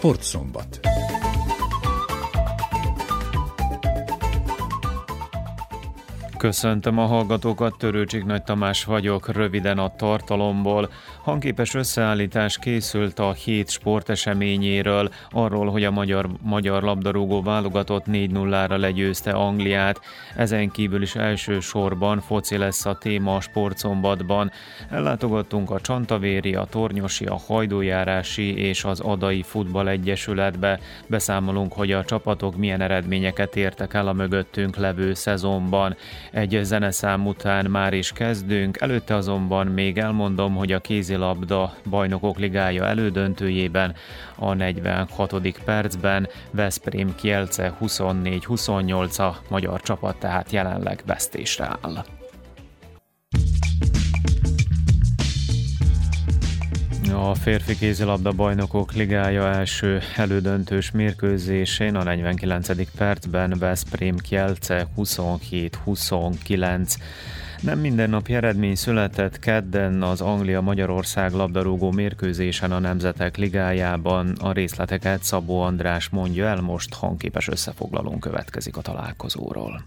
Sportszombat. Köszöntöm a hallgatókat, Törőcsik Nagy Tamás vagyok, röviden a tartalomból. Hangképes összeállítás készült a hét sporteseményéről, arról, hogy a magyar, magyar labdarúgó válogatott 4-0-ra legyőzte Angliát. Ezen kívül is elsősorban foci lesz a téma a sportszombatban. Ellátogattunk a Csantavéri, a Tornyosi, a Hajdójárási és az Adai Futball Egyesületbe. Beszámolunk, hogy a csapatok milyen eredményeket értek el a mögöttünk levő szezonban. Egy zeneszám után már is kezdünk, előtte azonban még elmondom, hogy a kézilabda bajnokok ligája elődöntőjében a 46. percben Veszprém Kielce 24-28 a magyar csapat tehát jelenleg vesztésre áll. A férfi kézilabda bajnokok ligája első elődöntős mérkőzésén a 49. percben Veszprém Kielce 27-29. Nem mindennapi eredmény született kedden az Anglia-Magyarország labdarúgó mérkőzésen a Nemzetek Ligájában. A részleteket Szabó András mondja el, most hangképes összefoglalón következik a találkozóról.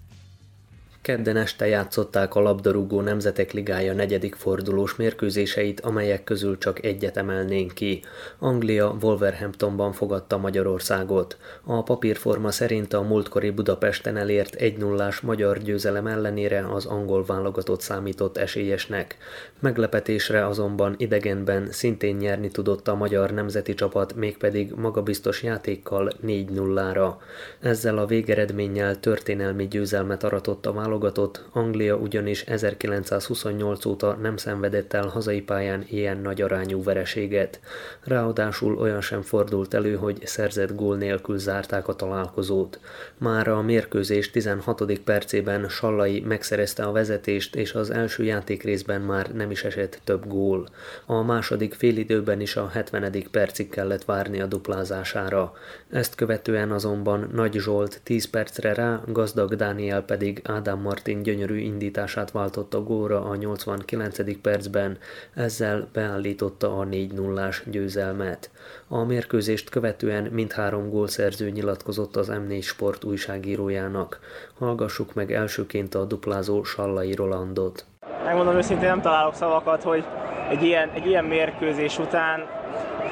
Kedden este játszották a labdarúgó Nemzetek Ligája negyedik fordulós mérkőzéseit, amelyek közül csak egyet emelnénk ki. Anglia Wolverhamptonban fogadta Magyarországot. A papírforma szerint a múltkori Budapesten elért 1 0 magyar győzelem ellenére az angol válogatott számított esélyesnek. Meglepetésre azonban idegenben szintén nyerni tudott a magyar nemzeti csapat, mégpedig magabiztos játékkal 4-0-ra. Ezzel a végeredménnyel történelmi győzelmet aratott a válogatott, Anglia ugyanis 1928 óta nem szenvedett el hazai pályán ilyen nagy arányú vereséget. Ráadásul olyan sem fordult elő, hogy szerzett gól nélkül zárták a találkozót. Már a mérkőzés 16. percében Sallai megszerezte a vezetést, és az első játékrészben már nem is esett több gól. A második félidőben is a 70. percig kellett várni a duplázására. Ezt követően azonban Nagy Zsolt 10 percre rá, gazdag Dániel pedig Ádám Martin gyönyörű indítását váltotta góra a 89. percben, ezzel beállította a 4 0 győzelmet. A mérkőzést követően mindhárom gólszerző nyilatkozott az M4 Sport újságírójának. Hallgassuk meg elsőként a duplázó Sallai Rolandot. Megmondom őszintén nem találok szavakat, hogy egy ilyen, egy ilyen mérkőzés után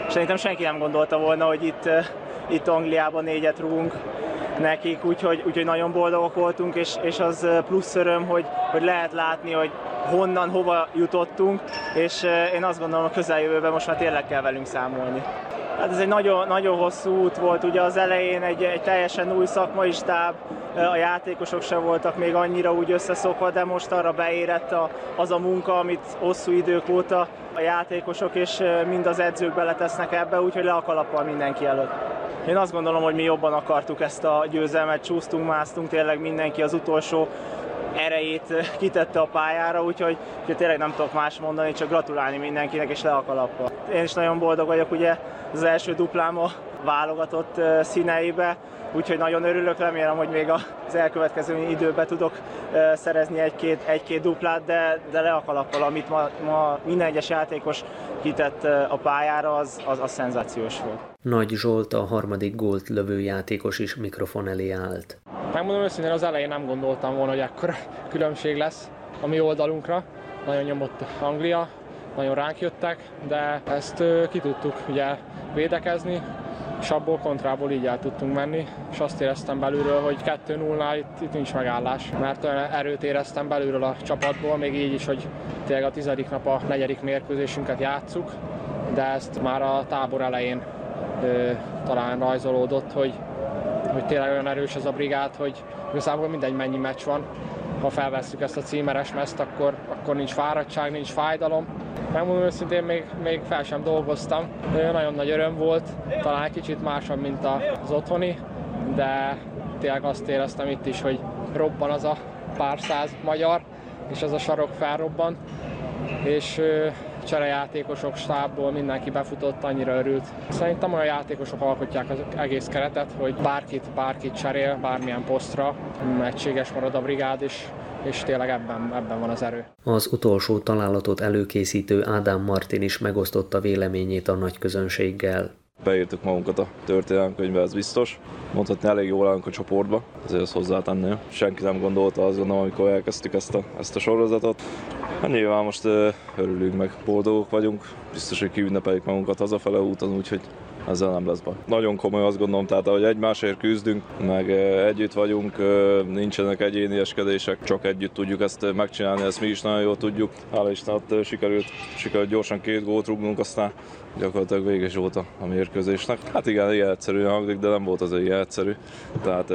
szerintem senki nem gondolta volna, hogy itt, eh, itt Angliában négyet rúgunk nekik, úgyhogy, úgyhogy nagyon boldogok voltunk, és, és az plusz öröm, hogy, hogy lehet látni, hogy honnan, hova jutottunk, és én azt gondolom, a közeljövőben most már tényleg kell velünk számolni. Hát ez egy nagyon, nagyon hosszú út volt, ugye az elején egy, egy teljesen új szakmai stáb, a játékosok sem voltak még annyira úgy összeszokva, de most arra beérett a, az a munka, amit hosszú idők óta a játékosok és mind az edzők beletesznek ebbe, úgyhogy le a mindenki előtt. Én azt gondolom, hogy mi jobban akartuk ezt a győzelmet, csúsztunk, másztunk, tényleg mindenki az utolsó erejét kitette a pályára, úgyhogy, úgyhogy tényleg nem tudok más mondani, csak gratulálni mindenkinek és le a kalappal. Én is nagyon boldog vagyok, ugye az első duplám a válogatott színeibe, úgyhogy nagyon örülök, remélem, hogy még az elkövetkező időben tudok szerezni egy-két, egy-két duplát, de, de le a kalappal, amit ma, ma minden egyes játékos kitett a pályára, az, az, az szenzációs volt. Nagy Zsolt, a harmadik gólt lövő játékos is mikrofon elé állt. Megmondom őszintén, az elején nem gondoltam volna, hogy ekkora különbség lesz a mi oldalunkra. Nagyon nyomott Anglia, nagyon ránk jöttek, de ezt ki tudtuk ugye védekezni, és abból kontrából így el tudtunk menni, és azt éreztem belülről, hogy 2-0-nál itt, itt nincs megállás, mert olyan erőt éreztem belülről a csapatból, még így is, hogy tényleg a tizedik nap a negyedik mérkőzésünket játsszuk, de ezt már a tábor elején ö, talán rajzolódott, hogy, hogy tényleg olyan erős ez a brigád, hogy igazából mindegy mennyi meccs van, ha felvesszük ezt a címeres mezt, akkor, akkor nincs fáradtság, nincs fájdalom. Megmondom őszintén, még, még fel sem dolgoztam. Nagyon nagy öröm volt, talán egy kicsit másabb, mint az otthoni, de tényleg azt éreztem itt is, hogy robban az a pár száz magyar, és az a sarok felrobban, és cserejátékosok stábból mindenki befutott, annyira örült. Szerintem olyan játékosok alkotják az egész keretet, hogy bárkit, bárkit cserél, bármilyen posztra, egységes marad a brigád, és és tényleg ebben, ebben van az erő. Az utolsó találatot előkészítő Ádám Martin is megosztotta véleményét a nagy közönséggel. Beírtuk magunkat a történelemkönyvbe, ez biztos. Mondhatni elég jól állunk a csoportba, ezért ezt hozzátenném. Senki nem gondolta azt gondolom, amikor elkezdtük ezt a, ezt a sorozatot. Hát nyilván most örülünk meg, boldogok vagyunk, biztos, hogy kiünnepeljük magunkat hazafele úton, úgyhogy ezzel nem lesz baj. Nagyon komoly azt gondolom, tehát ahogy egymásért küzdünk, meg együtt vagyunk, nincsenek egyénieskedések, csak együtt tudjuk ezt megcsinálni, ezt mi is nagyon jól tudjuk. Hála Istennek sikerült, sikerült gyorsan két gólt rúgnunk, aztán gyakorlatilag véges volt a, mérkőzésnek. Hát igen, ilyen egyszerűen hangzik, de nem volt az ilyen egyszerű. Tehát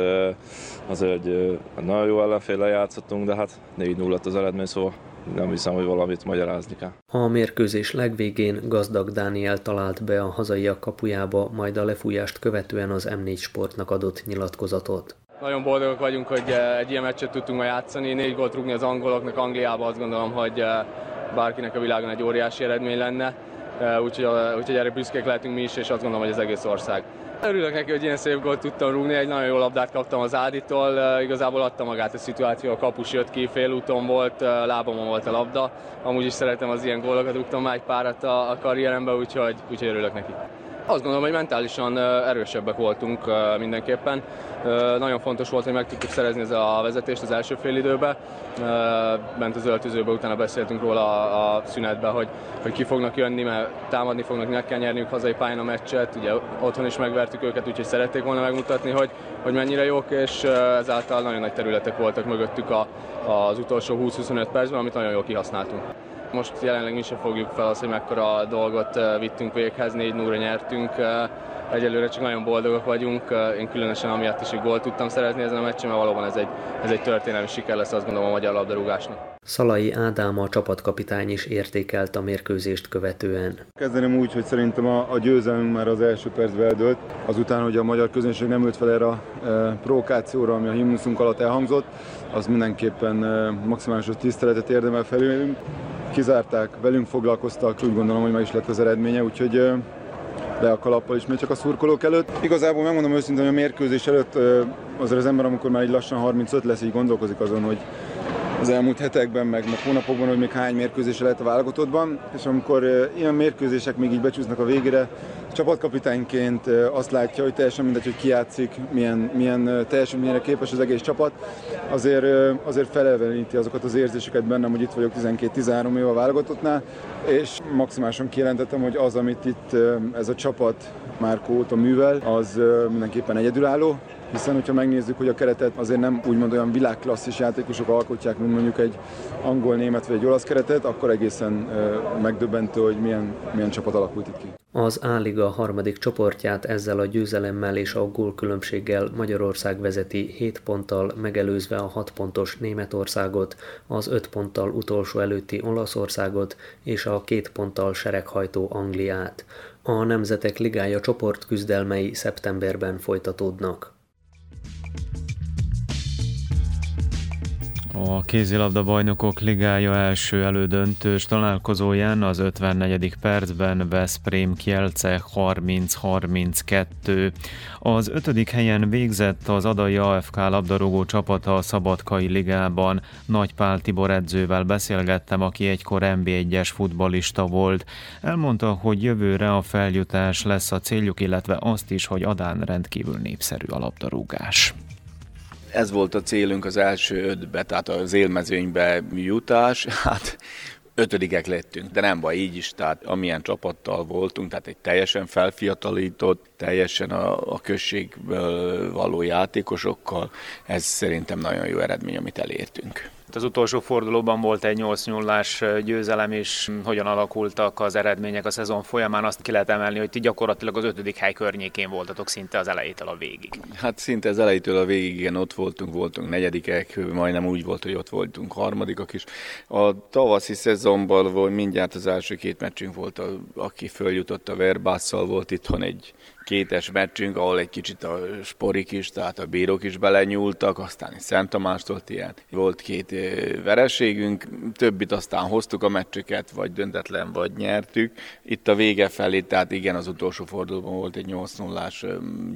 azért egy nagyon jó ellenféle játszottunk, de hát 4-0 lett az eredmény, szóval nem hiszem, hogy valamit magyarázni kell. A mérkőzés legvégén gazdag Dániel talált be a hazaiak kapujába, majd a lefújást követően az M4 Sportnak adott nyilatkozatot. Nagyon boldogok vagyunk, hogy eh, egy ilyen meccset tudtunk ma játszani, négy gólt rúgni az angoloknak Angliába, azt gondolom, hogy eh, bárkinek a világon egy óriási eredmény lenne, eh, úgyhogy, úgyhogy erre büszkék lehetünk mi is, és azt gondolom, hogy az egész ország. Örülök neki, hogy ilyen szép gólt tudtam rúgni, egy nagyon jó labdát kaptam az Áditól, igazából adta magát a szituáció, a kapus jött ki, félúton volt, lábamon volt a labda. Amúgy is szeretem az ilyen gólokat, rúgtam már egy párat a, a karrierembe, úgyhogy, úgyhogy örülök neki. Azt gondolom, hogy mentálisan erősebbek voltunk mindenképpen. Nagyon fontos volt, hogy meg tudtuk szerezni ez a vezetést az első fél időben. Bent az öltözőbe, utána beszéltünk róla a szünetben, hogy, hogy ki fognak jönni, mert támadni fognak, meg kell nyerniük hazai pályán a meccset. Ugye otthon is megvertük őket, úgyhogy szerették volna megmutatni, hogy, hogy mennyire jók, és ezáltal nagyon nagy területek voltak mögöttük a, az utolsó 20-25 percben, amit nagyon jól kihasználtunk. Most jelenleg mi sem fogjuk fel azt, hogy mekkora dolgot vittünk véghez, 4 0 nyertünk. Egyelőre csak nagyon boldogok vagyunk. Én különösen amiatt is, hogy gólt tudtam szerezni ezen a meccsen, mert valóban ez egy, ez egy történelmi siker lesz, azt gondolom a magyar labdarúgásnak. Szalai Ádám a csapatkapitány is értékelt a mérkőzést követően. Kezdeném úgy, hogy szerintem a, a győzelmünk már az első percben eldőlt, azután, hogy a magyar közönség nem ült fel erre a e, provokációra, ami a himnuszunk alatt elhangzott, az mindenképpen e, maximális tiszteletet érdemel felülünk kizárták, velünk foglalkoztak, úgy gondolom, hogy meg is lett az eredménye, úgyhogy le a kalappal is, még csak a szurkolók előtt. Igazából megmondom őszintén, hogy a mérkőzés előtt azért az ember, amikor már egy lassan 35 lesz, így gondolkozik azon, hogy az elmúlt hetekben, meg, meg hónapokban, hogy még hány mérkőzése lehet a válogatottban, és amikor ilyen mérkőzések még így becsúsznak a végére, csapatkapitányként azt látja, hogy teljesen mindegy, hogy ki játszik, milyen, milyen teljesítményre képes az egész csapat, azért, azért felelveníti azokat az érzéseket bennem, hogy itt vagyok 12-13 év a válogatottnál, és maximálisan kijelentettem, hogy az, amit itt ez a csapat már óta művel, az mindenképpen egyedülálló, hiszen hogyha megnézzük, hogy a keretet azért nem úgymond olyan világklasszis játékosok alkotják, mint mondjuk egy angol, német vagy egy olasz keretet, akkor egészen megdöbbentő, hogy milyen, milyen csapat alakult itt ki. Az A-liga harmadik csoportját ezzel a győzelemmel és a gólkülönbséggel Magyarország vezeti 7 ponttal, megelőzve a 6 pontos Németországot, az 5 ponttal utolsó előtti Olaszországot és a 2 ponttal sereghajtó Angliát. A Nemzetek Ligája csoportküzdelmei szeptemberben folytatódnak. A kézilabda bajnokok ligája első elődöntős találkozóján az 54. percben Veszprém Kielce 30-32. Az ötödik helyen végzett az Adai AFK labdarúgó csapata a Szabadkai ligában. Nagy Pál Tibor edzővel beszélgettem, aki egykor NB1-es futbalista volt. Elmondta, hogy jövőre a feljutás lesz a céljuk, illetve azt is, hogy Adán rendkívül népszerű a labdarúgás ez volt a célunk az első ötbe, tehát az élmezőnybe jutás. Hát ötödikek lettünk, de nem baj, így is, tehát amilyen csapattal voltunk, tehát egy teljesen felfiatalított, teljesen a, a községből való játékosokkal, ez szerintem nagyon jó eredmény, amit elértünk. Az utolsó fordulóban volt egy 8 0 győzelem, és hogyan alakultak az eredmények a szezon folyamán, azt ki lehet emelni, hogy ti gyakorlatilag az ötödik hely környékén voltatok szinte az elejétől a végig. Hát szinte az elejétől a végig, igen, ott voltunk, voltunk negyedikek, majdnem úgy volt, hogy ott voltunk harmadikak is. A tavaszi szezonban volt mindjárt az első két meccsünk volt, a, aki följutott a Verbásszal, volt itthon egy kétes meccsünk, ahol egy kicsit a sporik is, tehát a bírók is belenyúltak, aztán egy Szent Tamástól ilyen. Volt két vereségünk, többit aztán hoztuk a meccseket, vagy döntetlen, vagy nyertük. Itt a vége felé, tehát igen, az utolsó fordulóban volt egy 8 0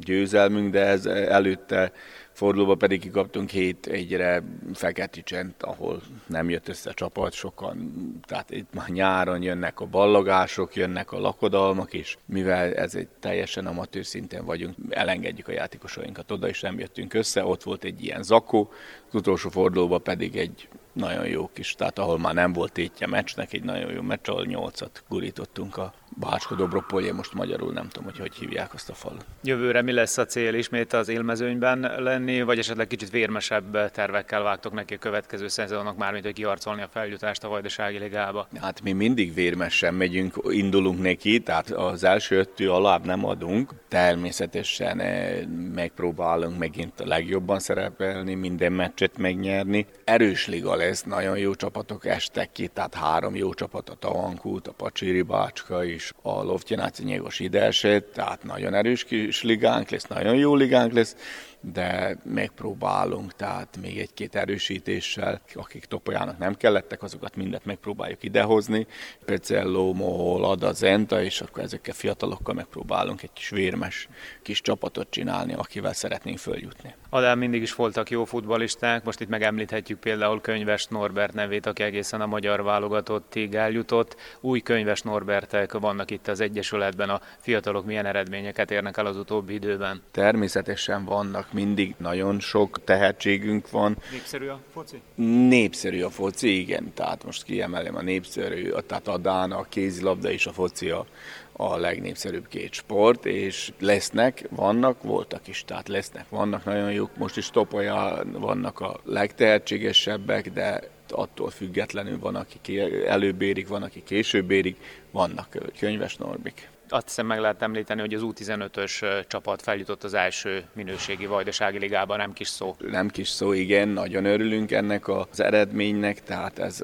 győzelmünk, de ez előtte fordulóba pedig kikaptunk hét egyre Feketicsen, ahol nem jött össze a csapat sokan, tehát itt már nyáron jönnek a ballagások, jönnek a lakodalmak is, mivel ez egy teljesen amatőr szinten vagyunk, elengedjük a játékosainkat. Oda, és nem jöttünk össze, ott volt egy ilyen zakó, az utolsó fordulóba pedig egy nagyon jó kis, tehát ahol már nem volt tétje meccsnek, egy nagyon jó meccs, ahol nyolcat gurítottunk a Bácska Dobropolje, most magyarul nem tudom, hogy hogy hívják azt a falut. Jövőre mi lesz a cél ismét az élmezőnyben lenni, vagy esetleg kicsit vérmesebb tervekkel vágtok neki a következő szezonnak, mármint hogy kiharcolni a feljutást a Vajdasági Ligába? Hát mi mindig vérmesen megyünk, indulunk neki, tehát az első öttő alább nem adunk. Természetesen eh, megpróbálunk megint a legjobban szerepelni, minden meccset megnyerni. Erős liga lesz, nagyon jó csapatok estek ki, tehát három jó csapat, a Tavankút, a Pacsiri Bácska is, a Lovtyanáci Nyégos ide tehát nagyon erős kis ligánk lesz, nagyon jó ligánk lesz de megpróbálunk, tehát még egy-két erősítéssel, akik Topolyának nem kellettek, azokat mindet megpróbáljuk idehozni. Pecello, Mohol, Ada, Zenta, és akkor ezekkel fiatalokkal megpróbálunk egy kis vérmes kis csapatot csinálni, akivel szeretnénk följutni. Adán mindig is voltak jó futbalisták, most itt megemlíthetjük például Könyves Norbert nevét, aki egészen a magyar válogatottig eljutott. Új Könyves Norbertek vannak itt az Egyesületben, a fiatalok milyen eredményeket érnek el az utóbbi időben? Természetesen vannak mindig nagyon sok tehetségünk van. Népszerű a foci? Népszerű a foci, igen. Tehát most kiemelem a népszerű, tehát a Dán, a kézilabda és a foci a, a legnépszerűbb két sport, és lesznek, vannak, voltak is, tehát lesznek, vannak nagyon jók, most is Topolya vannak a legtehetségesebbek, de attól függetlenül van, aki előbb érik, van, aki később érik, vannak könyves Norbik azt hiszem meg lehet említeni, hogy az U15-ös csapat feljutott az első minőségi vajdasági ligában, nem kis szó. Nem kis szó, igen, nagyon örülünk ennek az eredménynek, tehát ez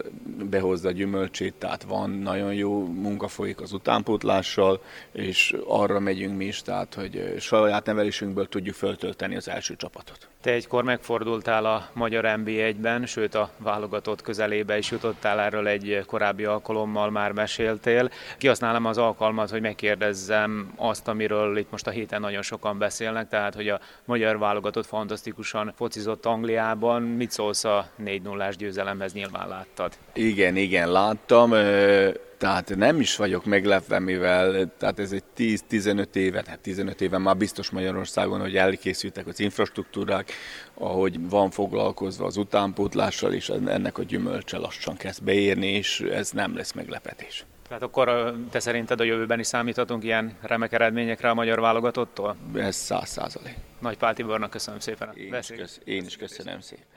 behozza gyümölcsét, tehát van nagyon jó munka folyik az utánpótlással, és arra megyünk mi is, tehát hogy saját nevelésünkből tudjuk föltölteni az első csapatot. Te egykor megfordultál a magyar NB1-ben, sőt a válogatott közelébe is jutottál, erről egy korábbi alkalommal már meséltél. Kihasználom az alkalmat, hogy megkérdezzem azt, amiről itt most a héten nagyon sokan beszélnek, tehát hogy a magyar válogatott fantasztikusan focizott Angliában. Mit szólsz a 4 0 győzelemhez, nyilván láttad? Igen, igen, láttam. Tehát nem is vagyok meglepve, mivel tehát ez egy 10-15 éve, hát 15 éve már biztos Magyarországon, hogy elkészültek az infrastruktúrák, ahogy van foglalkozva az utánpótlással, és ennek a gyümölcse lassan kezd beérni, és ez nem lesz meglepetés. Tehát akkor te szerinted a jövőben is számíthatunk ilyen remek eredményekre a magyar válogatottól? Ez száz százalék. Nagy Pál Tibornak köszönöm szépen. Én is, kösz, én is köszönöm szépen.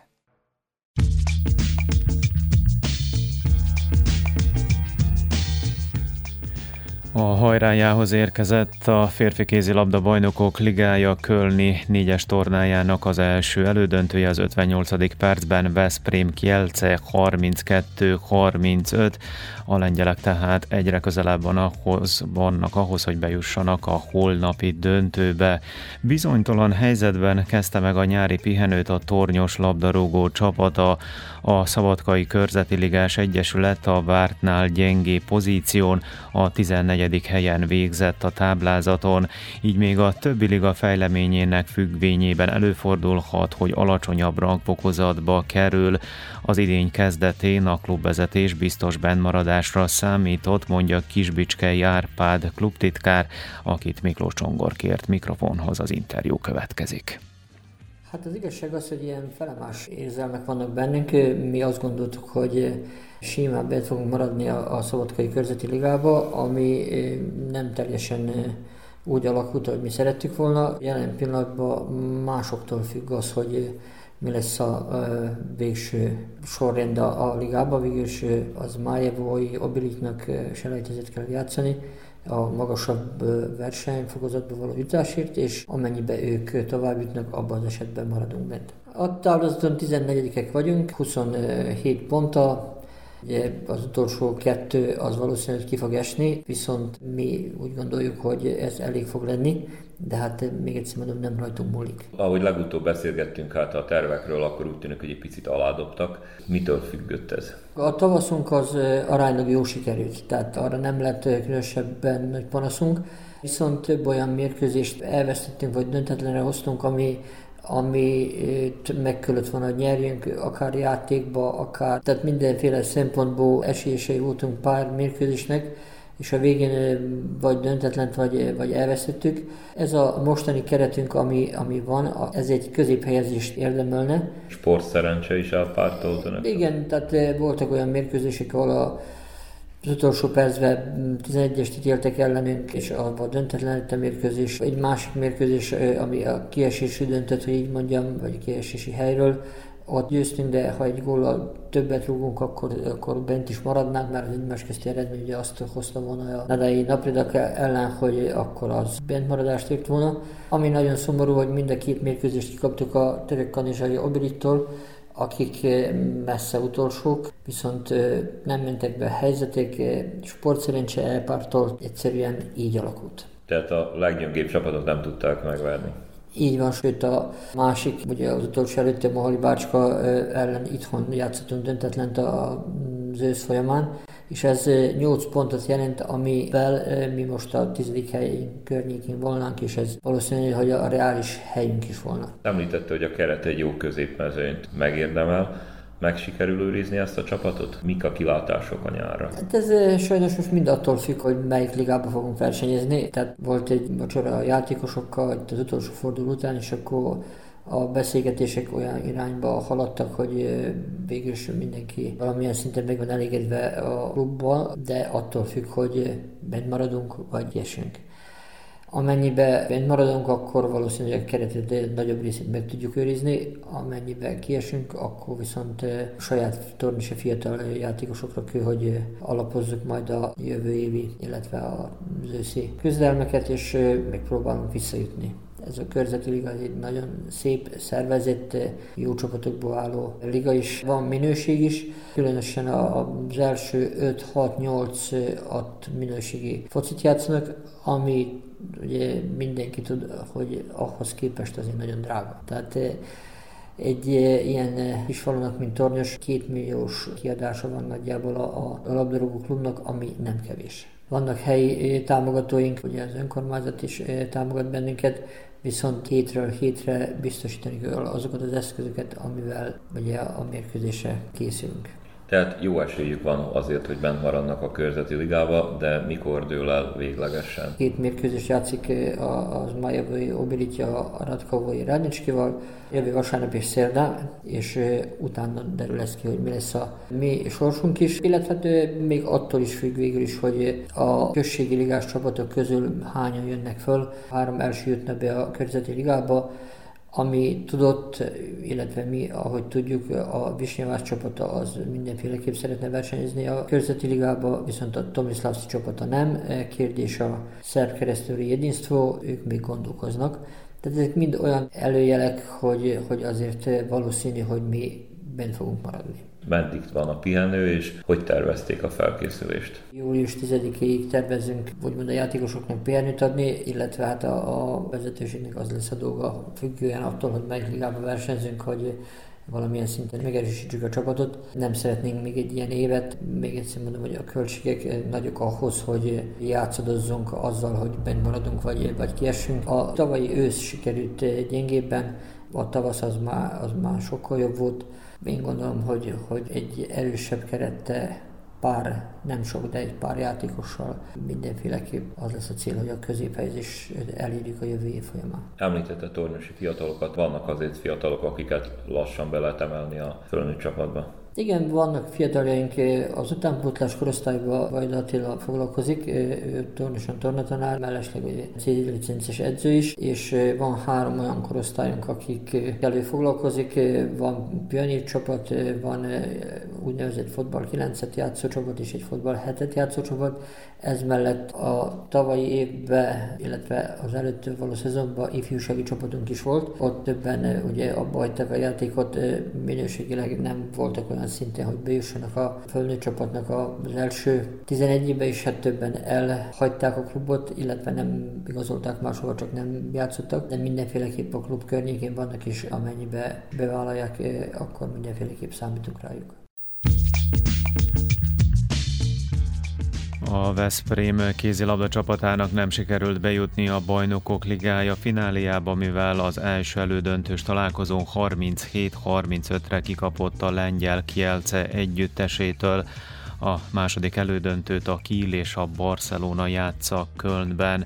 A hajrájához érkezett a férfi kézilabda bajnokok ligája Kölni négyes tornájának az első elődöntője az 58. percben Veszprém Kielce 32-35. A lengyelek tehát egyre közelebb van ahhoz, vannak ahhoz, hogy bejussanak a holnapi döntőbe. Bizonytalan helyzetben kezdte meg a nyári pihenőt a tornyos labdarúgó csapata. A Szabadkai Körzeti Ligás Egyesület a vártnál gyengé pozíción a 14. helyen végzett a táblázaton, így még a többi liga fejleményének függvényében előfordulhat, hogy alacsonyabb rangfokozatba kerül. Az idény kezdetén a klubvezetés biztos bennmaradásra számított, mondja Kisbicskei Árpád klubtitkár, akit Miklós Csongor kért mikrofonhoz az interjú következik. Hát az igazság az, hogy ilyen felemás érzelmek vannak bennünk. Mi azt gondoltuk, hogy simán bent fogunk maradni a, a Szabadkai Körzeti Ligába, ami nem teljesen úgy alakult, hogy mi szerettük volna. Jelen pillanatban másoktól függ az, hogy mi lesz a végső sorrend a, a ligában. Végül az Májevói Obiliknak selejtezet kell játszani a magasabb versenyfokozatba való jutásért, és amennyiben ők tovább jutnak, abban az esetben maradunk bent. A táblázaton 14-ek vagyunk, 27 ponttal, Ugye az utolsó kettő az valószínűleg ki fog esni, viszont mi úgy gondoljuk, hogy ez elég fog lenni, de hát még egyszer mondom, nem rajtunk múlik. Ahogy legutóbb beszélgettünk hát a tervekről, akkor úgy tűnik, hogy egy picit aládobtak. Mitől függött ez? A tavaszunk az aránylag jó sikerült, tehát arra nem lett különösebben nagy panaszunk, viszont több olyan mérkőzést elvesztettünk, vagy döntetlenre hoztunk, ami ami meg kellett volna nyerjünk, akár játékba, akár, tehát mindenféle szempontból esélyesei voltunk pár mérkőzésnek, és a végén vagy döntetlent, vagy, vagy elvesztettük. Ez a mostani keretünk, ami, ami van, ez egy középhelyezést érdemelne. Sportszerencse is elpártolt Igen, tehát voltak olyan mérkőzések, ahol a az utolsó percben 11-est ítéltek ellenünk, és a döntetlen a mérkőzés. Egy másik mérkőzés, ami a kiesésű döntött, hogy így mondjam, vagy a kiesési helyről, ott győztünk, de ha egy góllal többet rúgunk, akkor, akkor bent is maradnánk, mert az egymás közti eredmény ugye azt hozta volna a Nadai Napridak ellen, hogy akkor az bent maradást ért volna. Ami nagyon szomorú, hogy mind a két mérkőzést kikaptuk a török kanizsai Obirittól, akik messze utolsók, viszont nem mentek be a helyzetek, sportszerencse elpártól egyszerűen így alakult. Tehát a leggyöngébb csapatot nem tudták megverni. Így van, sőt a másik, ugye az utolsó előtte Mohali Bácska ellen itthon játszottunk döntetlent az ősz folyamán, és ez 8 pontot jelent, amivel mi most a tizedik hely környékén volnánk, és ez valószínű, hogy a reális helyünk is volna. Említette, hogy a keret egy jó középmezőnyt megérdemel meg sikerül őrizni ezt a csapatot? Mik a kilátások a nyárra? Hát ez sajnos most mind attól függ, hogy melyik ligába fogunk versenyezni. Tehát volt egy vacsora a játékosokkal az utolsó forduló után, és akkor a beszélgetések olyan irányba haladtak, hogy végül is mindenki valamilyen szinten meg van elégedve a klubbal, de attól függ, hogy bent maradunk, vagy esünk. Amennyiben bent maradunk, akkor valószínűleg a keretet nagyobb részét meg tudjuk őrizni, amennyiben kiesünk, akkor viszont saját tornise fiatal játékosokra kell, hogy alapozzuk majd a jövő évi, illetve az őszi küzdelmeket, és megpróbálunk visszajutni. Ez a körzeti liga egy nagyon szép szervezett, jó csapatokból álló liga is. Van minőség is, különösen az első 5-6-8 at minőségi focit játszanak, ami ugye mindenki tud, hogy ahhoz képest azért nagyon drága. Tehát egy ilyen kis falunak, mint Tornyos, két milliós kiadása van nagyjából a, a labdarúgó klubnak, ami nem kevés. Vannak helyi támogatóink, ugye az önkormányzat is támogat bennünket, viszont hétről hétre biztosítani kell azokat az eszközöket, amivel ugye a mérkőzésre készülünk. Tehát jó esélyük van azért, hogy bent maradnak a körzeti ligába, de mikor dől el véglegesen? Két mérkőzés játszik az Majavai Obiritja a Radkovai Radnicskival, jövő vasárnap és szerdán, és utána derül lesz ki, hogy mi lesz a mi sorsunk is, illetve hát, még attól is függ végül is, hogy a községi ligás csapatok közül hányan jönnek föl. Három első jutna be a körzeti ligába, ami tudott, illetve mi, ahogy tudjuk, a Visnyavás csapata az mindenféleképp szeretne versenyezni a körzeti ligába, viszont a Tomislavsky csapata nem. Kérdés a szerb keresztőri jedinstvo, ők még gondolkoznak. Tehát ezek mind olyan előjelek, hogy, hogy azért valószínű, hogy mi bent fogunk maradni meddig van a pihenő, és hogy tervezték a felkészülést? Július 10-ig tervezünk úgymond a játékosoknak pihenőt adni, illetve hát a, a vezetőségnek az lesz a dolga, függően attól, hogy melyik ligába versenyzünk, hogy valamilyen szinten megerősítsük a csapatot. Nem szeretnénk még egy ilyen évet, még egyszer mondom, hogy a költségek nagyok ahhoz, hogy játszadozzunk azzal, hogy bent maradunk, vagy, vagy kiessünk. A tavalyi ősz sikerült gyengébben, a tavasz az már, az már sokkal jobb volt, én gondolom, hogy, hogy egy erősebb kerette pár, nem sok, de egy pár játékossal mindenféleképp az lesz a cél, hogy a középhelyezés elérjük a jövő év folyamán. Említette tornyosi fiatalokat, vannak azért fiatalok, akiket lassan be lehet emelni a fölnőtt csapatba. Igen, vannak fiataljaink, az utánpótlás korosztályban Vajda Attila foglalkozik, ő tornosan tornatanár, mellesleg ugye CD licences edző is, és van három olyan korosztályunk, akik elő foglalkozik, van pionír csapat, van úgynevezett fotball 9-et játszó csapat és egy fotball 7-et játszó csapat, ez mellett a tavalyi évben, illetve az előtt való szezonban ifjúsági csapatunk is volt. Ott többen ugye a bajteve játékot minőségileg nem voltak olyan szinten, hogy bejussanak a fölnőtt csapatnak az első 11-be, és hát többen elhagyták a klubot, illetve nem igazolták máshova, csak nem játszottak, de mindenféleképp a klub környékén vannak, és amennyibe bevállalják, akkor mindenféleképp számítunk rájuk. A Veszprém kézilabda csapatának nem sikerült bejutni a Bajnokok Ligája fináliába, mivel az első elődöntős találkozón 37-35-re kikapott a lengyel Kielce együttesétől. A második elődöntőt a Kiel és a Barcelona játsza Kölnben.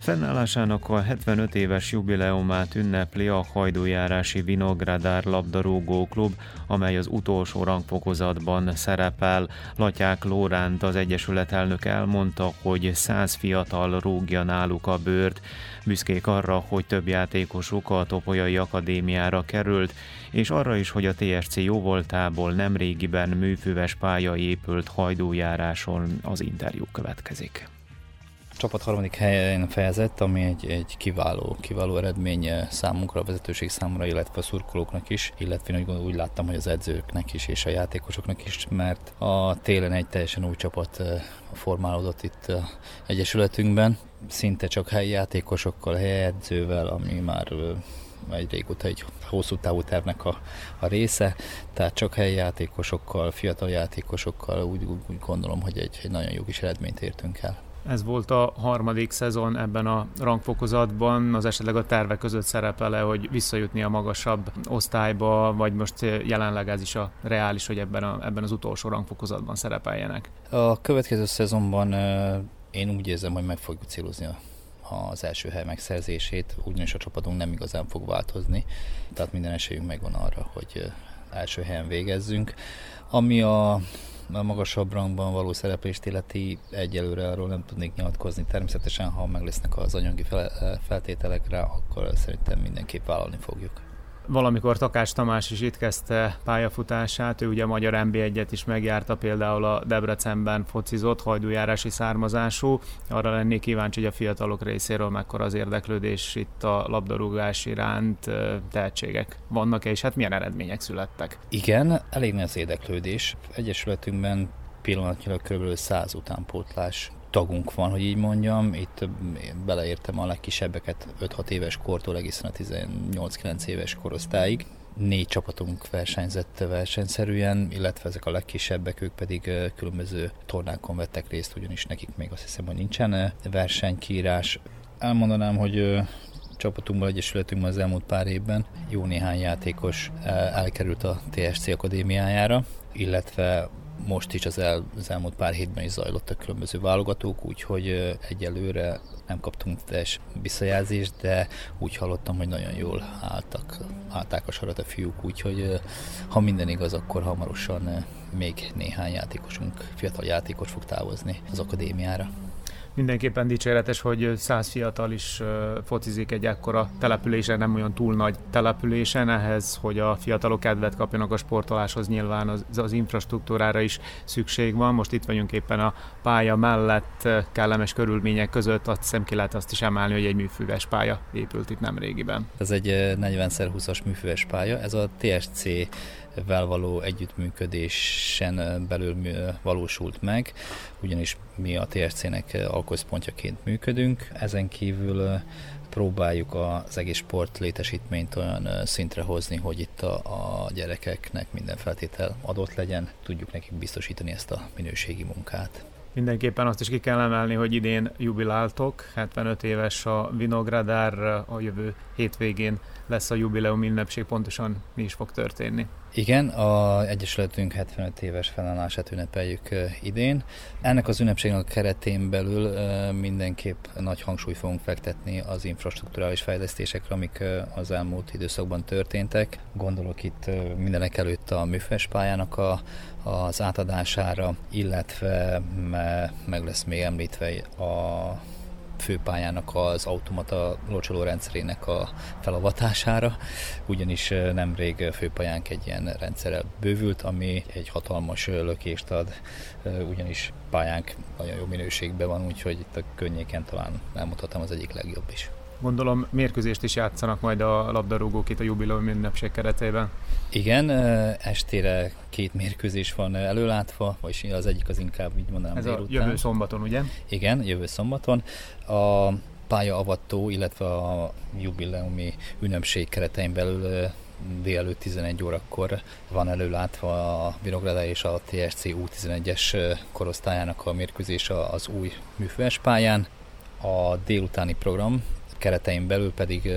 Fennállásának a 75 éves jubileumát ünnepli a hajdújárási Vinogradár labdarúgó klub, amely az utolsó rangfokozatban szerepel. Latyák Lóránt az Egyesület elnök elmondta, hogy száz fiatal rúgja náluk a bőrt. Büszkék arra, hogy több játékosuk a Topolyai Akadémiára került, és arra is, hogy a TSC jóvoltából nem régiben műfüves pálya épült hajdújáráson az interjú következik csapat harmadik helyen fejezett, ami egy, egy kiváló, kiváló eredmény számunkra, a vezetőség számára, illetve a szurkolóknak is, illetve úgy, úgy láttam, hogy az edzőknek is és a játékosoknak is, mert a télen egy teljesen új csapat formálódott itt a Egyesületünkben, szinte csak helyi játékosokkal, helyi edzővel, ami már egy régóta egy hosszú távú tervnek a, a része, tehát csak helyi játékosokkal, fiatal játékosokkal úgy, úgy, úgy gondolom, hogy egy, egy nagyon jó kis eredményt értünk el. Ez volt a harmadik szezon ebben a rangfokozatban, az esetleg a tervek között szerepele, hogy visszajutni a magasabb osztályba, vagy most jelenleg ez is a reális, hogy ebben, a, ebben az utolsó rangfokozatban szerepeljenek? A következő szezonban én úgy érzem, hogy meg fogjuk célozni a az első hely megszerzését, ugyanis a csapatunk nem igazán fog változni, tehát minden esélyünk megvan arra, hogy első helyen végezzünk. Ami a a magasabb rangban való szereplést illeti egyelőre arról nem tudnék nyilatkozni. Természetesen, ha meg lesznek az anyagi feltételek rá, akkor szerintem mindenképp vállalni fogjuk. Valamikor Takás Tamás is itt kezdte pályafutását, ő ugye a Magyar NB1-et is megjárta, például a Debrecenben focizott, hajdújárási származású. Arra lennék kíváncsi, hogy a fiatalok részéről mekkora az érdeklődés itt a labdarúgás iránt, tehetségek vannak-e, és hát milyen eredmények születtek? Igen, elég nagy az érdeklődés. Egyesületünkben pillanatnyilag kb. 100 utánpótlás tagunk van, hogy így mondjam. Itt beleértem a legkisebbeket 5-6 éves kortól egészen a 18-9 éves korosztályig. Négy csapatunk versenyzett versenyszerűen, illetve ezek a legkisebbek, ők pedig különböző tornákon vettek részt, ugyanis nekik még azt hiszem, hogy nincsen versenykírás. Elmondanám, hogy csapatunkban, egyesületünkben az elmúlt pár évben jó néhány játékos elkerült a TSC akadémiájára, illetve most is az, el, az elmúlt pár hétben is zajlottak különböző válogatók, úgyhogy egyelőre nem kaptunk teljes visszajelzést, de úgy hallottam, hogy nagyon jól álltak, állták a sarat a fiúk, úgyhogy ha minden igaz, akkor hamarosan még néhány játékosunk, fiatal játékos fog távozni az akadémiára mindenképpen dicséretes, hogy száz fiatal is focizik egy ekkora településen, nem olyan túl nagy településen, ehhez, hogy a fiatalok kedvet kapjanak a sportoláshoz, nyilván az, az infrastruktúrára is szükség van. Most itt vagyunk éppen a pálya mellett, kellemes körülmények között, azt hiszem ki lehet azt is emelni, hogy egy műfüves pálya épült itt nem régiben. Ez egy 40x20-as műfüves pálya, ez a TSC vel való együttműködésen belül valósult meg, ugyanis mi a TSC-nek alközpontjaként működünk. Ezen kívül próbáljuk az egész sport létesítményt olyan szintre hozni, hogy itt a, a gyerekeknek minden feltétel adott legyen, tudjuk nekik biztosítani ezt a minőségi munkát. Mindenképpen azt is ki kell emelni, hogy idén jubiláltok, 75 éves a Vinogradár, a jövő hétvégén lesz a jubileum ünnepség, pontosan mi is fog történni. Igen, a Egyesületünk 75 éves felállását ünnepeljük idén. Ennek az ünnepségnek a keretén belül mindenképp nagy hangsúlyt fogunk fektetni az infrastruktúrális fejlesztésekre, amik az elmúlt időszakban történtek. Gondolok itt mindenek előtt a műfes pályának a, az átadására, illetve meg lesz még említve a főpályának az automata locsoló rendszerének a felavatására, ugyanis nemrég főpályánk egy ilyen rendszerrel bővült, ami egy hatalmas lökést ad, ugyanis pályánk nagyon jó minőségben van, úgyhogy itt a könnyéken talán elmondhatom az egyik legjobb is. Gondolom mérkőzést is játszanak majd a labdarúgók itt a jubileum ünnepség keretében. Igen, estére két mérkőzés van előlátva, vagyis az egyik az inkább így mondanám Ez délután. a jövő szombaton, ugye? Igen, jövő szombaton. A pályaavató, illetve a jubileumi ünnepség keretein belül délelőtt 11 órakor van előlátva a Vinogradai és a TSC U11-es korosztályának a mérkőzés az új műfőes pályán. A délutáni program keretein belül pedig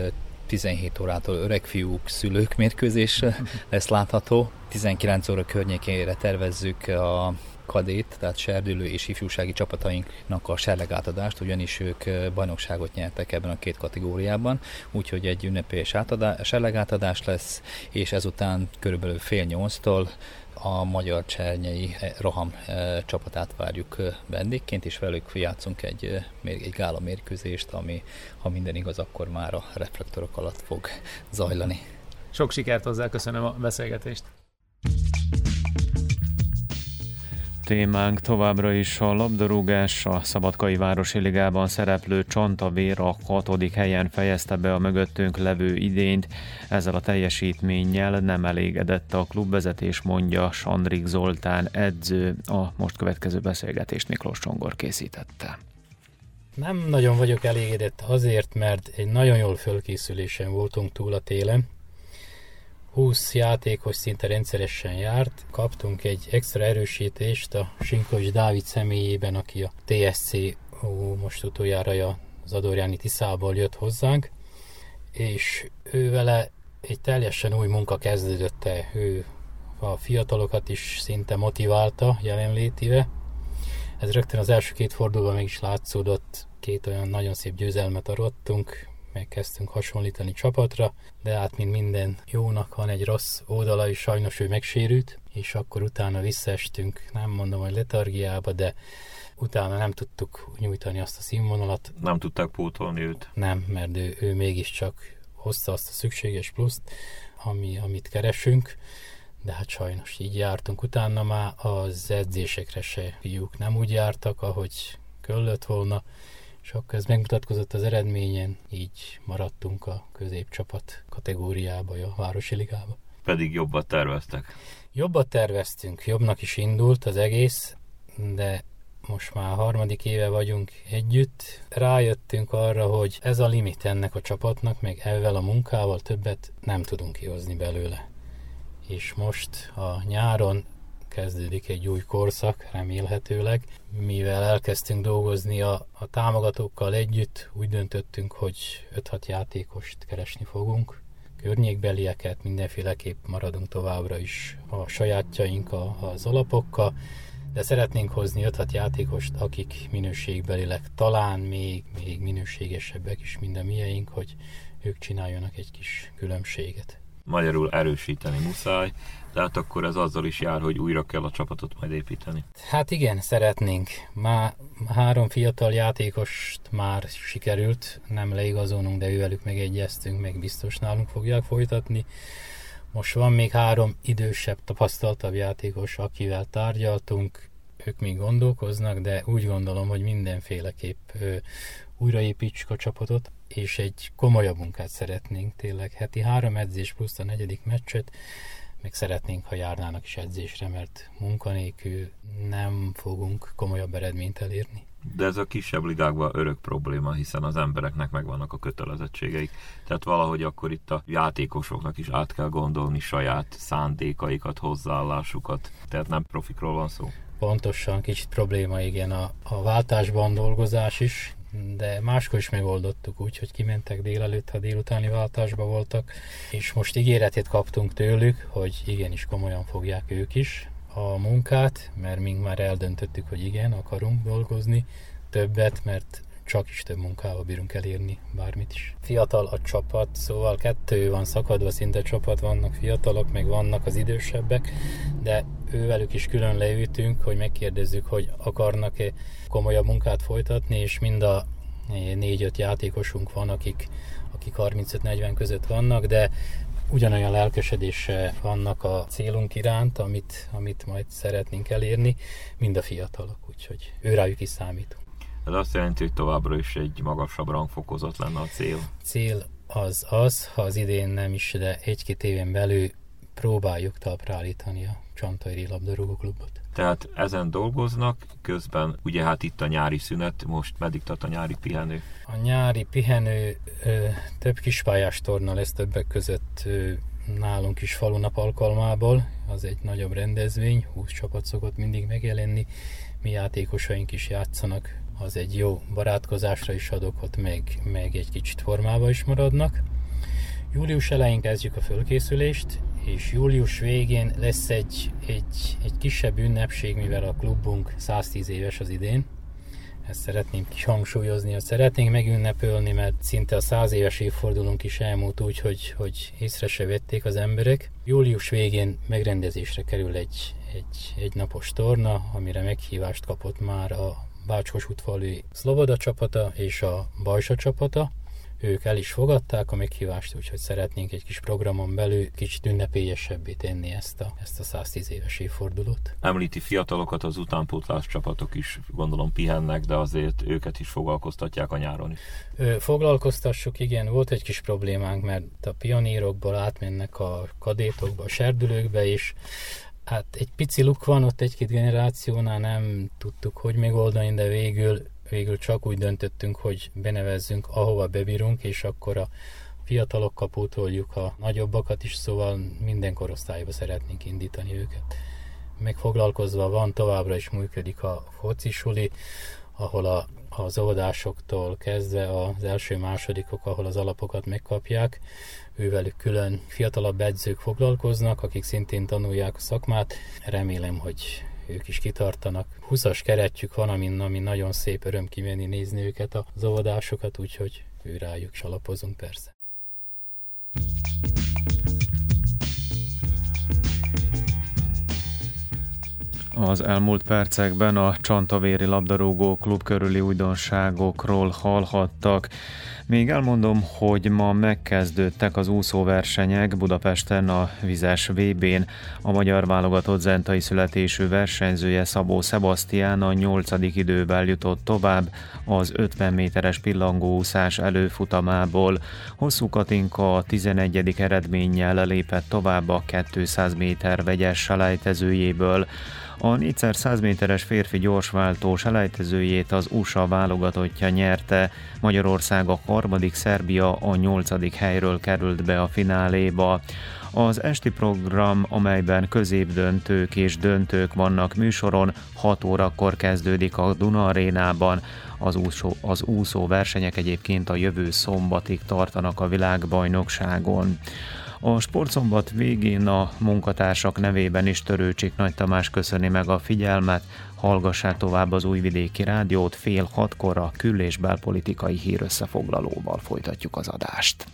17 órától öregfiúk, szülők mérkőzés lesz látható. 19 óra környékére tervezzük a kadét, tehát serdülő és ifjúsági csapatainknak a serlegátadást, ugyanis ők bajnokságot nyertek ebben a két kategóriában, úgyhogy egy ünnepélyes átadás, serlegátadás lesz, és ezután körülbelül fél nyolctól a magyar csernyei eh, roham eh, csapatát várjuk eh, vendégként, és velük játszunk egy, egy gála mérkőzést, ami, ha minden igaz, akkor már a reflektorok alatt fog zajlani. Sok sikert hozzá, köszönöm a beszélgetést! Témánk továbbra is a labdarúgás, a Szabadkai Városi Ligában szereplő Csantavér a hatodik helyen fejezte be a mögöttünk levő idényt. Ezzel a teljesítménnyel nem elégedett a klubvezetés, mondja Sandrik Zoltán edző. A most következő beszélgetést Miklós Csongor készítette. Nem nagyon vagyok elégedett azért, mert egy nagyon jól fölkészülésen voltunk túl a télen, 20 játékos szinte rendszeresen járt, kaptunk egy extra erősítést a Sinkos Dávid személyében, aki a TSC ó, most utoljára az Adorjáni Tiszából jött hozzánk, és ő vele egy teljesen új munka kezdődött el. Ő a fiatalokat is szinte motiválta jelenlétével. Ez rögtön az első két fordulóban meg is látszódott, két olyan nagyon szép győzelmet arattunk, megkezdtünk hasonlítani csapatra, de hát mint minden jónak van egy rossz oldala, és sajnos ő megsérült, és akkor utána visszaestünk, nem mondom, hogy letargiába, de utána nem tudtuk nyújtani azt a színvonalat. Nem tudták pótolni őt? Nem, mert ő, ő mégiscsak hozta azt a szükséges pluszt, ami, amit keresünk, de hát sajnos így jártunk. Utána már az edzésekre se fiúk nem úgy jártak, ahogy köllött volna, és akkor ez megmutatkozott az eredményen, így maradtunk a középcsapat kategóriába, a Városi Ligába. Pedig jobbat terveztek. Jobbat terveztünk, jobbnak is indult az egész, de most már harmadik éve vagyunk együtt. Rájöttünk arra, hogy ez a limit ennek a csapatnak, meg ezzel a munkával többet nem tudunk kihozni belőle. És most a nyáron kezdődik egy új korszak, remélhetőleg. Mivel elkezdtünk dolgozni a, a támogatókkal együtt, úgy döntöttünk, hogy 5-6 játékost keresni fogunk. Környékbelieket mindenféleképp maradunk továbbra is a sajátjaink a, az alapokkal, de szeretnénk hozni 5-6 játékost, akik minőségbelileg talán még, még minőségesebbek is, mint a mieink, hogy ők csináljanak egy kis különbséget. Magyarul erősíteni muszáj, tehát akkor ez azzal is jár, hogy újra kell a csapatot majd építeni. Hát igen, szeretnénk. Már három fiatal játékost már sikerült, nem leigazolnunk, de ővelük megegyeztünk, meg biztos nálunk fogják folytatni. Most van még három idősebb, tapasztaltabb játékos, akivel tárgyaltunk, ők még gondolkoznak, de úgy gondolom, hogy mindenféleképp újraépítsük a csapatot, és egy komolyabb munkát szeretnénk tényleg. Heti három edzés plusz a negyedik meccset, még szeretnénk, ha járnának is edzésre, mert munkanélkül nem fogunk komolyabb eredményt elérni. De ez a kisebb ligákban örök probléma, hiszen az embereknek megvannak a kötelezettségeik. Tehát valahogy akkor itt a játékosoknak is át kell gondolni saját szándékaikat, hozzáállásukat. Tehát nem profikról van szó. Pontosan, kicsit probléma igen a, a váltásban dolgozás is, de máskor is megoldottuk úgy, hogy kimentek délelőtt, ha délutáni váltásba voltak, és most ígéretét kaptunk tőlük, hogy igenis komolyan fogják ők is a munkát, mert mink már eldöntöttük, hogy igen, akarunk dolgozni többet, mert csak is több munkával bírunk elérni bármit is. Fiatal a csapat, szóval kettő van szakadva, szinte csapat, vannak fiatalok, meg vannak az idősebbek, de ővelük is külön leütünk, hogy megkérdezzük, hogy akarnak-e komolyabb munkát folytatni, és mind a négy-öt játékosunk van, akik, akik 35-40 között vannak, de ugyanolyan lelkesedése vannak a célunk iránt, amit, amit majd szeretnénk elérni, mind a fiatalok, úgyhogy őrájuk is számítunk. Ez azt jelenti, hogy továbbra is egy magasabb rangfokozat lenne a cél. Cél az az, ha az idén nem is, de egy-két éven belül próbáljuk talpra állítani a Csantairi labdarúgó klubot. Tehát ezen dolgoznak, közben ugye hát itt a nyári szünet, most meddig tart a nyári pihenő? A nyári pihenő ö, több kispályás torna lesz többek között ö, nálunk is falunap alkalmából, az egy nagyobb rendezvény, 20 csapat szokott mindig megjelenni, mi játékosaink is játszanak, az egy jó barátkozásra is ad okot, meg, meg egy kicsit formába is maradnak. Július elején kezdjük a fölkészülést, és július végén lesz egy, egy, egy kisebb ünnepség, mivel a klubunk 110 éves az idén, ezt szeretném kis hangsúlyozni, hogy szeretnénk megünnepölni, mert szinte a száz éves évfordulónk is elmúlt úgy, hogy, hogy észre se vették az emberek. Július végén megrendezésre kerül egy, egy, egy napos torna, amire meghívást kapott már a Bácskos útfalui Szloboda csapata és a Bajsa csapata ők el is fogadták a meghívást, úgyhogy szeretnénk egy kis programon belül kicsit ünnepélyesebbé tenni ezt a, ezt a 110 éves évfordulót. Említi fiatalokat, az utánpótlás csapatok is gondolom pihennek, de azért őket is foglalkoztatják a nyáron is. Ö, foglalkoztassuk, igen, volt egy kis problémánk, mert a pionírokból átmennek a kadétokba, a serdülőkbe, és Hát egy pici luk van, ott egy-két generációnál nem tudtuk, hogy megoldani, de végül végül csak úgy döntöttünk, hogy benevezzünk, ahova bebírunk, és akkor a fiatalokkal pótoljuk a nagyobbakat is, szóval minden korosztályba szeretnénk indítani őket. Megfoglalkozva van, továbbra is működik a focisuli, ahol a, az óvodásoktól kezdve az első másodikok, ahol az alapokat megkapják, ővelük külön fiatalabb edzők foglalkoznak, akik szintén tanulják a szakmát. Remélem, hogy ők is kitartanak. 20-as keretjük van, amin, amin nagyon szép öröm kimenni nézni őket az óvodásokat, úgyhogy ő rájuk is alapozunk persze. Az elmúlt percekben a Csantavéri labdarúgó klub körüli újdonságokról hallhattak. Még elmondom, hogy ma megkezdődtek az úszóversenyek Budapesten a vizes VB-n. A magyar válogatott zentai születésű versenyzője Szabó Sebastián a nyolcadik idővel jutott tovább az 50 méteres pillangóúszás előfutamából. Hosszú Katinka a 11. eredménnyel lépett tovább a 200 méter vegyes selejtezőjéből. A 4x100 méteres férfi gyorsváltó selejtezőjét az USA válogatottja nyerte, Magyarország a harmadik, Szerbia a nyolcadik helyről került be a fináléba. Az esti program, amelyben középdöntők és döntők vannak műsoron, 6 órakor kezdődik a Duna arénában. Az úszó, az úszó versenyek egyébként a jövő szombatig tartanak a világbajnokságon. A sportszombat végén a munkatársak nevében is Törőcsik Nagy Tamás köszöni meg a figyelmet, hallgassák tovább az Újvidéki Rádiót fél hatkor a kül- és belpolitikai hírösszefoglalóval folytatjuk az adást.